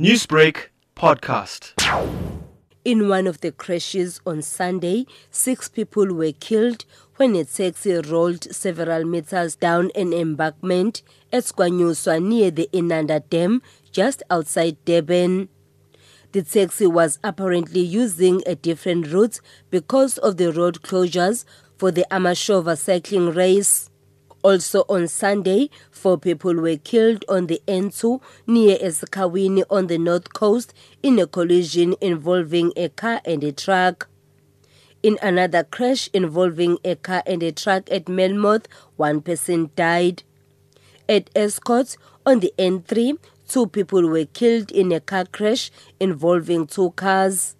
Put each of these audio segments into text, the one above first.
Newsbreak podcast. In one of the crashes on Sunday, six people were killed when a taxi rolled several meters down an embankment at Skwanyuswa near the Inanda Dam, just outside Durban. The taxi was apparently using a different route because of the road closures for the Amashova cycling race. Also on Sunday, four people were killed on the N2 near Esikhawini on the north coast in a collision involving a car and a truck. In another crash involving a car and a truck at Melmoth, one person died. At Estcourt on the N3, two people were killed in a car crash involving two cars.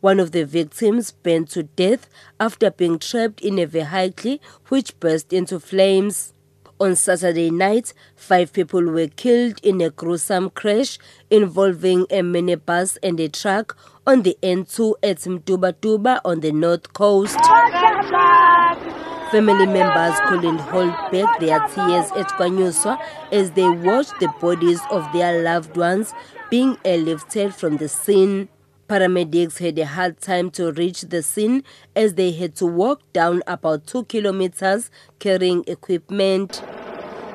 One of the victims burned to death after being trapped in a vehicle which burst into flames. On Saturday night, five people were killed in a gruesome crash involving a minibus and a truck on the N2 at Mtubatuba on the north coast. Family members couldn't hold back their tears at Kwanyuswa as they watched the bodies of their loved ones being airlifted from the scene. Paramedics had a hard time to reach the scene as they had to walk down about two kilometers carrying equipment.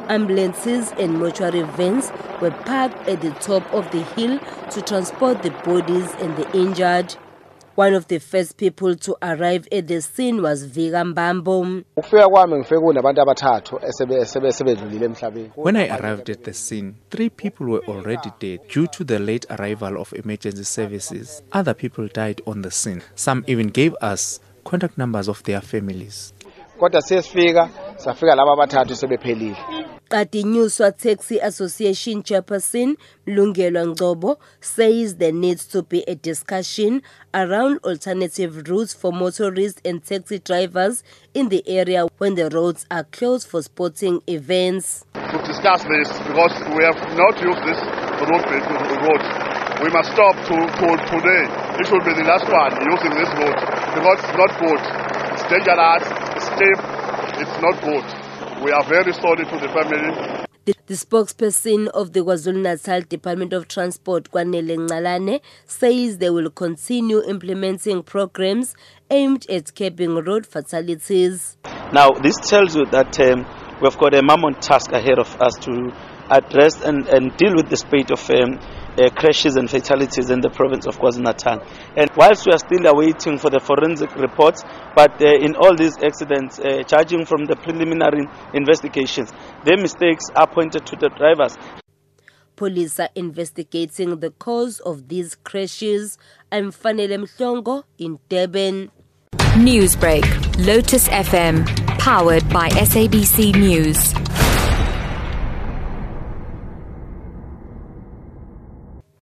Ambulances and mortuary vans were parked at the top of the hill to transport the bodies and the injured. One of the first people to arrive at the scene was Vika Mbambo. When I arrived at the scene, three people were already dead due to the late arrival of emergency services. Other people died on the scene. Some even gave us contact numbers of their families. kodwa siyesifika safika laba abathathu sebephelile Kadinyuswa Taxi Association chairperson Mlungelwa Ngcobo says there needs to be a discussion around alternative routes for motorists and taxi drivers in the area when the roads are closed for sporting events. to discuss this because we have not used this road, road. We must stop to, to today. It should be the last one using this road because it's not good. It's dangerous, it's steep, it's not good. We are very sorry to the family. The, the spokesperson of the KwaZulu-Natal Department of Transport, Kwanele Ncalane, says they will continue implementing programs aimed at curbing road fatalities. Now, this tells you that um, we've got a mammoth task ahead of us to address and, and deal with the spate of um, uh, crashes and fatalities in the province of KwaZulu-Natal. And whilst we are still awaiting for the forensic reports, but uh, in all these accidents, uh, judging from the preliminary investigations, the mistakes are pointed to the drivers. Police are investigating the cause of these crashes. I'm Fanele Mhlongo in Durban. Newsbreak, Lotus FM, powered by SABC News.